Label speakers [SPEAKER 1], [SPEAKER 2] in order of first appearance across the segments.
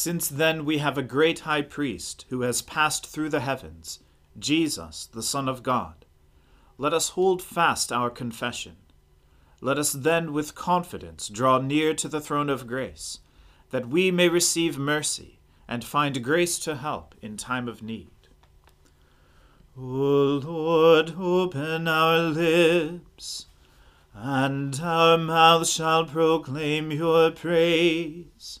[SPEAKER 1] Since then we have a great high priest who has passed through the heavens, Jesus, the Son of God. Let us hold fast our confession. Let us then with confidence draw near to the throne of grace, that we may receive mercy and find grace to help in time of need. O Lord, open our lips, and our mouth shall proclaim your praise.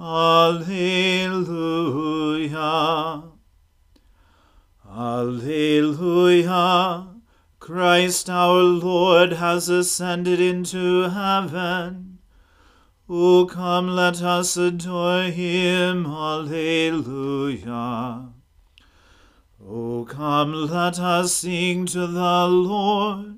[SPEAKER 1] Alleluia. Alleluia. Christ our Lord has ascended into heaven. O come, let us adore him. Alleluia. O come, let us sing to the Lord.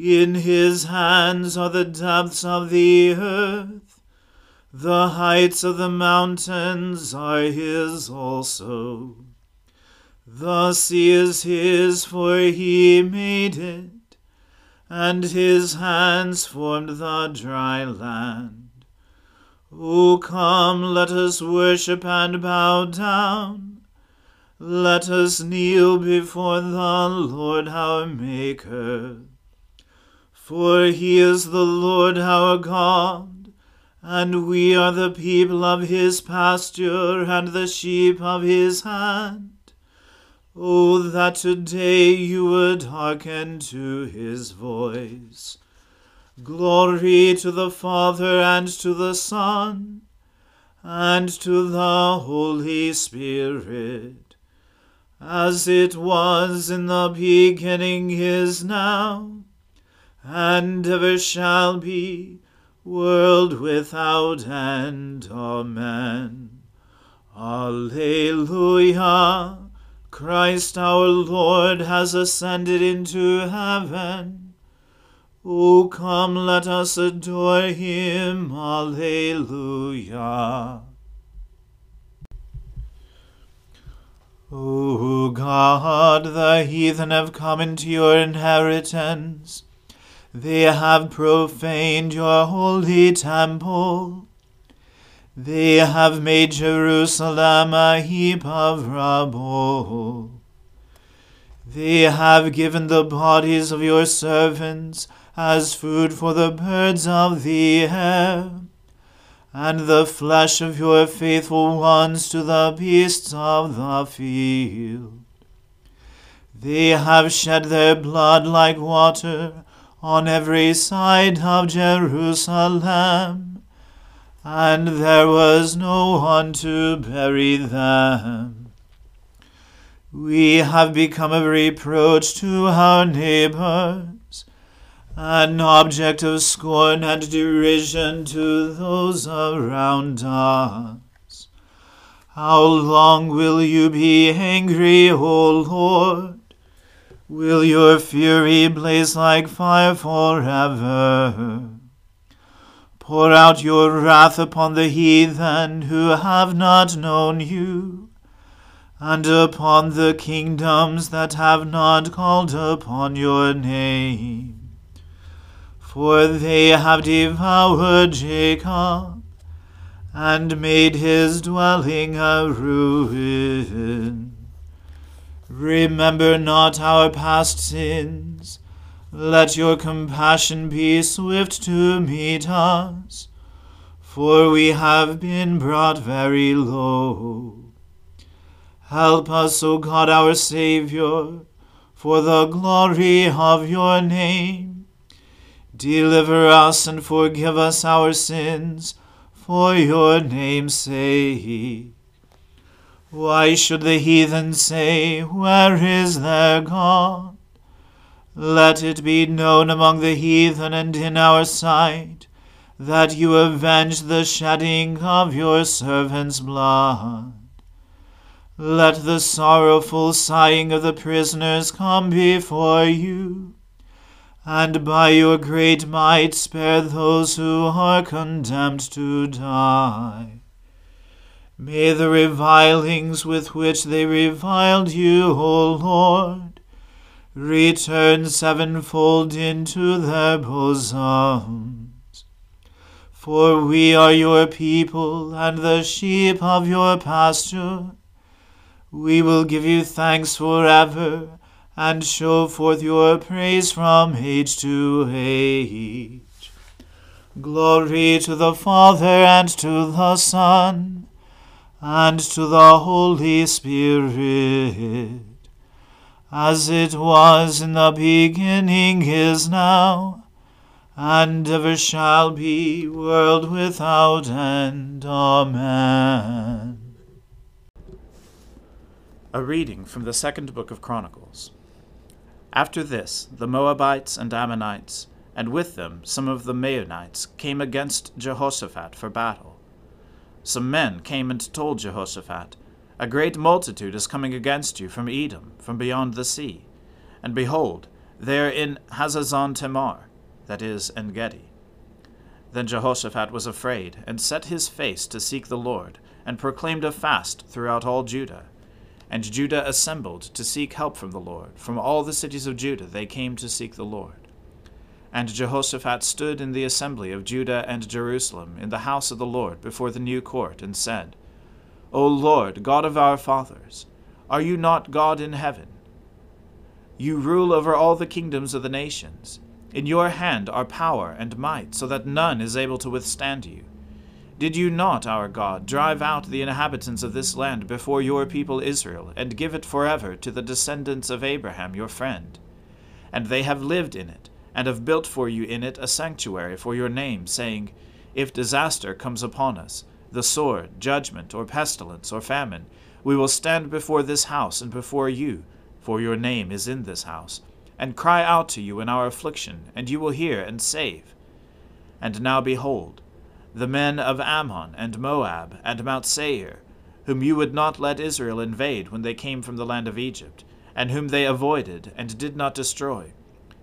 [SPEAKER 1] In his hands are the depths of the earth, the heights of the mountains are his also. The sea is his, for he made it, and his hands formed the dry land. O come, let us worship and bow down. Let us kneel before the Lord our Maker. For he is the Lord our God, and we are the people of his pasture and the sheep of his hand. Oh, that today you would hearken to his voice. Glory to the Father and to the Son and to the Holy Spirit, as it was in the beginning is now and ever shall be, world without end. Amen. Alleluia. Christ our Lord has ascended into heaven. O come, let us adore him. Alleluia. O God, the heathen have come into your inheritance. They have profaned your holy temple. They have made Jerusalem a heap of rubble. They have given the bodies of your servants as food for the birds of the air, and the flesh of your faithful ones to the beasts of the field. They have shed their blood like water on every side of Jerusalem, and there was no one to bury them. We have become a reproach to our neighbors, an object of scorn and derision to those around us. How long will you be angry, O Lord? Will your fury blaze like fire forever? Pour out your wrath upon the heathen who have not known you, and upon the kingdoms that have not called upon your name. For they have devoured Jacob, and made his dwelling a ruin. Remember not our past sins. Let your compassion be swift to meet us. for we have been brought very low. Help us, O God our Saviour, for the glory of your name. Deliver us and forgive us our sins, for your name's sake. Why should the heathen say, Where is their God? Let it be known among the heathen and in our sight that you avenge the shedding of your servants' blood. Let the sorrowful sighing of the prisoners come before you, and by your great might spare those who are condemned to die. May the revilings with which they reviled you, O Lord, return sevenfold into their bosoms. For we are your people and the sheep of your pasture. We will give you thanks forever and show forth your praise from age to age. Glory to the Father and to the Son and to the Holy Spirit, as it was in the beginning is now, and ever shall be, world without end. Amen.
[SPEAKER 2] A reading from the second book of Chronicles. After this, the Moabites and Ammonites, and with them some of the Maonites, came against Jehoshaphat for battle. Some men came and told Jehoshaphat, A great multitude is coming against you from Edom, from beyond the sea. And behold, they are in Hazazon Tamar, that is, En Gedi. Then Jehoshaphat was afraid, and set his face to seek the Lord, and proclaimed a fast throughout all Judah and Judah assembled to seek help from the Lord. From all the cities of Judah they came to seek the Lord. And Jehoshaphat stood in the assembly of Judah and Jerusalem in the house of the Lord before the new court, and said, O Lord, God of our fathers, are you not God in heaven? You rule over all the kingdoms of the nations. In your hand are power and might, so that none is able to withstand you. Did you not, our God, drive out the inhabitants of this land before your people Israel, and give it forever to the descendants of Abraham your friend? And they have lived in it, and have built for you in it a sanctuary for your name, saying, If disaster comes upon us, the sword, judgment, or pestilence, or famine, we will stand before this house and before you, for your name is in this house, and cry out to you in our affliction, and you will hear and save. And now behold, the men of Ammon and Moab and Mount Seir, whom you would not let Israel invade when they came from the land of Egypt, and whom they avoided and did not destroy.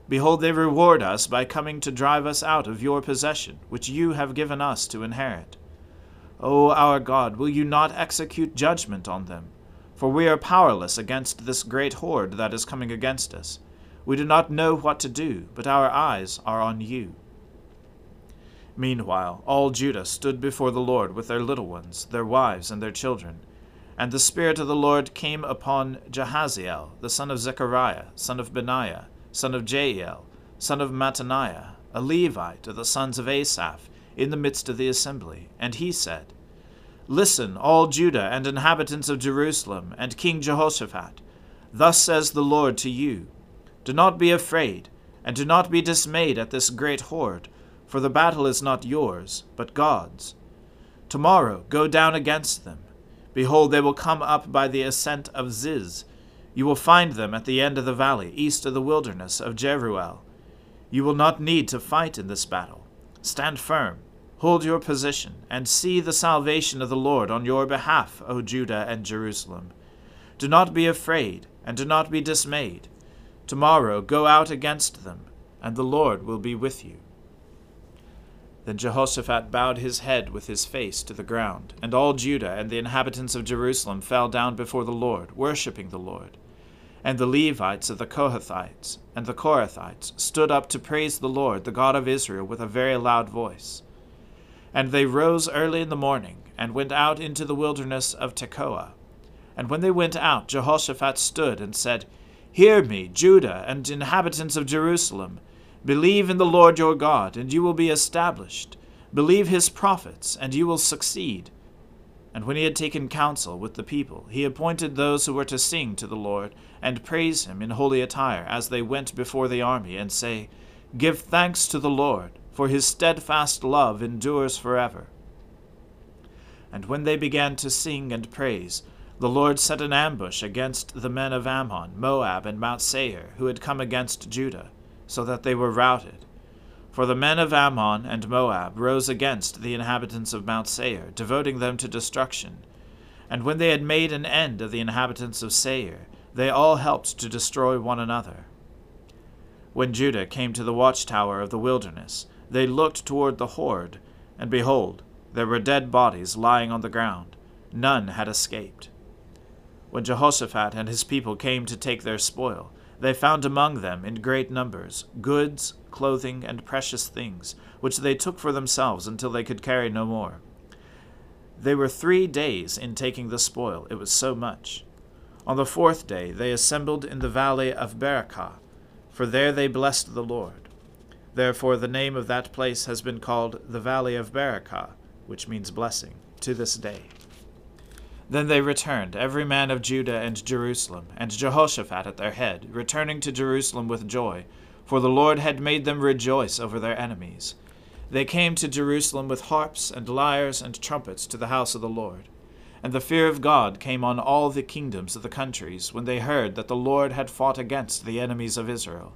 [SPEAKER 2] Behold, they reward us by coming to drive us out of your possession, which you have given us to inherit. O our God, will you not execute judgment on them? For we are powerless against this great horde that is coming against us. We do not know what to do, but our eyes are on you. Meanwhile, all Judah stood before the Lord with their little ones, their wives, and their children. And the Spirit of the Lord came upon Jehaziel, the son of Zechariah, son of Benaiah, son of Jeiel, son of Mattaniah, a Levite of the sons of Asaph, in the midst of the assembly. And he said, Listen, all Judah and inhabitants of Jerusalem, and King Jehoshaphat. Thus says the Lord to you Do not be afraid, and do not be dismayed at this great horde for the battle is not yours, but God's. Tomorrow go down against them. Behold, they will come up by the ascent of Ziz. You will find them at the end of the valley, east of the wilderness of Jeruel. You will not need to fight in this battle. Stand firm, hold your position, and see the salvation of the Lord on your behalf, O Judah and Jerusalem. Do not be afraid, and do not be dismayed. Tomorrow go out against them, and the Lord will be with you. Then Jehoshaphat bowed his head with his face to the ground, and all Judah and the inhabitants of Jerusalem fell down before the Lord, worshipping the Lord. And the Levites of the Kohathites and the Korahites stood up to praise the Lord, the God of Israel, with a very loud voice. And they rose early in the morning, and went out into the wilderness of Tekoa. And when they went out, Jehoshaphat stood and said, Hear me, Judah and inhabitants of Jerusalem. Believe in the Lord your God, and you will be established. Believe his prophets, and you will succeed. And when he had taken counsel with the people, he appointed those who were to sing to the Lord, and praise him in holy attire, as they went before the army, and say, Give thanks to the Lord, for his steadfast love endures forever. And when they began to sing and praise, the Lord set an ambush against the men of Ammon, Moab, and Mount Seir, who had come against Judah, so that they were routed. For the men of Ammon and Moab rose against the inhabitants of Mount Seir, devoting them to destruction. And when they had made an end of the inhabitants of Seir, they all helped to destroy one another. When Judah came to the watchtower of the wilderness, they looked toward the horde, and behold, there were dead bodies lying on the ground. None had escaped. When Jehoshaphat and his people came to take their spoil, they found among them in great numbers goods, clothing, and precious things, which they took for themselves until they could carry no more. They were three days in taking the spoil, it was so much. On the fourth day they assembled in the valley of Berachah, for there they blessed the Lord. Therefore the name of that place has been called the Valley of Berachah, which means blessing, to this day. Then they returned, every man of Judah and Jerusalem, and Jehoshaphat at their head, returning to Jerusalem with joy, for the Lord had made them rejoice over their enemies. They came to Jerusalem with harps and lyres and trumpets to the house of the Lord. And the fear of God came on all the kingdoms of the countries when they heard that the Lord had fought against the enemies of Israel.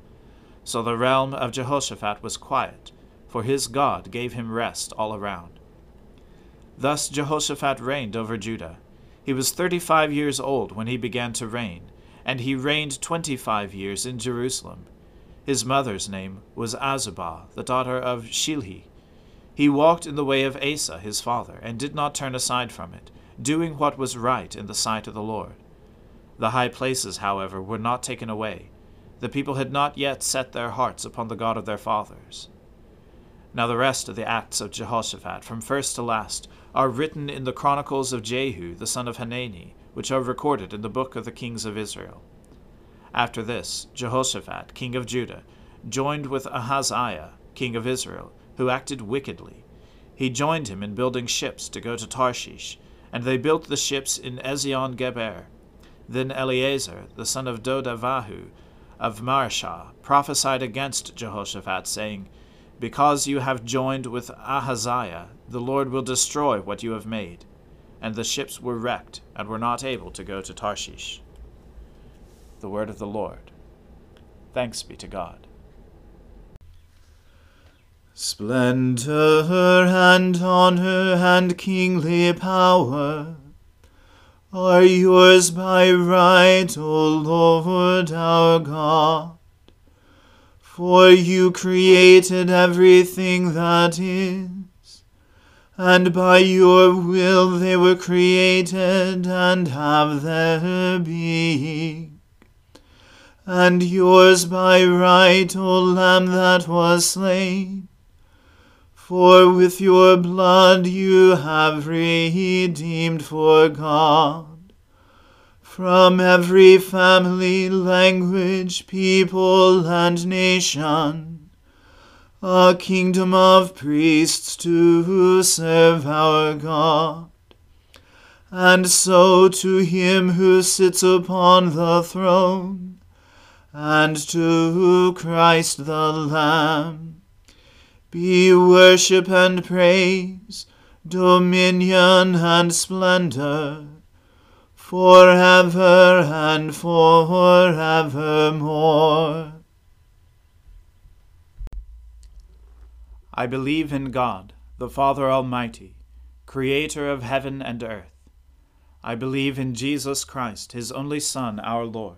[SPEAKER 2] So the realm of Jehoshaphat was quiet, for his God gave him rest all around. Thus Jehoshaphat reigned over Judah he was thirty five years old when he began to reign, and he reigned twenty five years in Jerusalem. His mother's name was Azubah, the daughter of Shilhi. He walked in the way of Asa his father, and did not turn aside from it, doing what was right in the sight of the Lord. The high places, however, were not taken away. The people had not yet set their hearts upon the God of their fathers. Now the rest of the acts of Jehoshaphat, from first to last, are written in the chronicles of Jehu the son of Hanani, which are recorded in the book of the kings of Israel. After this, Jehoshaphat, king of Judah, joined with Ahaziah, king of Israel, who acted wickedly. He joined him in building ships to go to Tarshish, and they built the ships in Ezion Geber. Then Eliezer, the son of Dodavahu, of Mareshah, prophesied against Jehoshaphat, saying, because you have joined with Ahaziah, the Lord will destroy what you have made. And the ships were wrecked, and were not able to go to Tarshish. The word of the Lord. Thanks be to God.
[SPEAKER 1] Splendor and honor and kingly power are yours by right, O Lord our God. For you created everything that is, and by your will they were created and have their being. And yours by right, O Lamb that was slain. For with your blood you have redeemed for God from every family, language, people, and nation, a kingdom of priests to serve our God. And so to him who sits upon the throne, and to Christ the Lamb, be worship and praise, dominion and splendor forever and forevermore.
[SPEAKER 2] I believe in God, the Father Almighty, creator of heaven and earth. I believe in Jesus Christ, his only Son, our Lord.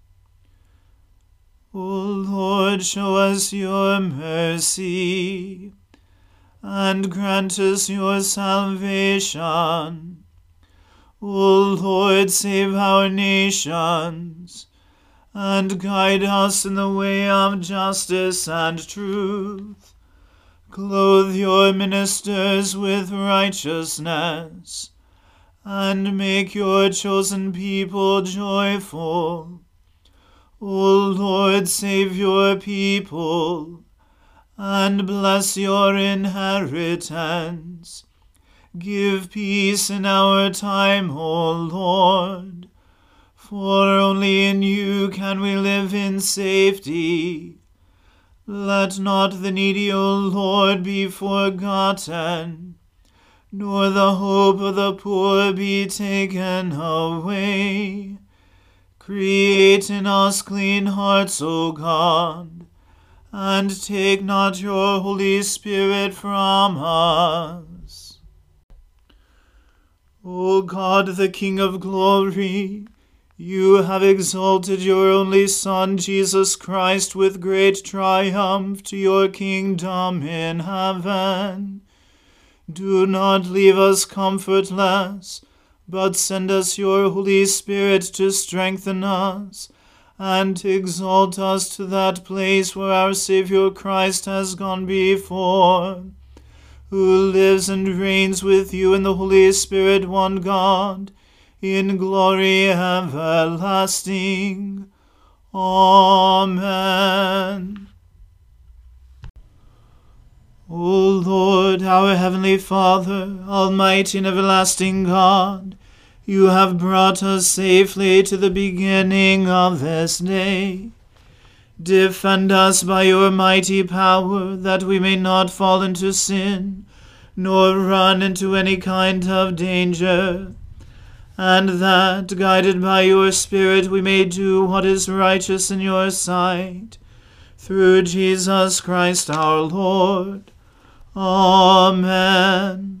[SPEAKER 1] O Lord, show us your mercy, and grant us your salvation. O Lord, save our nations, and guide us in the way of justice and truth. Clothe your ministers with righteousness, and make your chosen people joyful. O Lord, save your people, and bless your inheritance. Give peace in our time, O Lord, for only in you can we live in safety. Let not the needy, O Lord, be forgotten, nor the hope of the poor be taken away. Create in us clean hearts, O God, and take not your Holy Spirit from us. O God, the King of glory, you have exalted your only Son, Jesus Christ, with great triumph to your kingdom in heaven. Do not leave us comfortless, but send us your Holy Spirit to strengthen us and exalt us to that place where our Saviour Christ has gone before, who lives and reigns with you in the Holy Spirit, one God in glory everlasting. Amen. O Lord, our heavenly Father, almighty and everlasting God, you have brought us safely to the beginning of this day. Defend us by your mighty power, that we may not fall into sin, nor run into any kind of danger and that, guided by your Spirit, we may do what is righteous in your sight. Through Jesus Christ our Lord. Amen.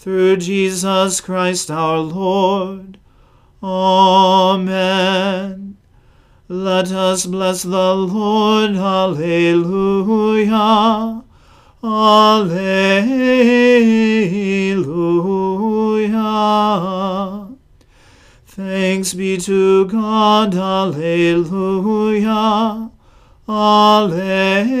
[SPEAKER 1] Through Jesus Christ our Lord. Amen. Let us bless the Lord. Alleluia. Alleluia. Thanks be to God. Alleluia. Alleluia.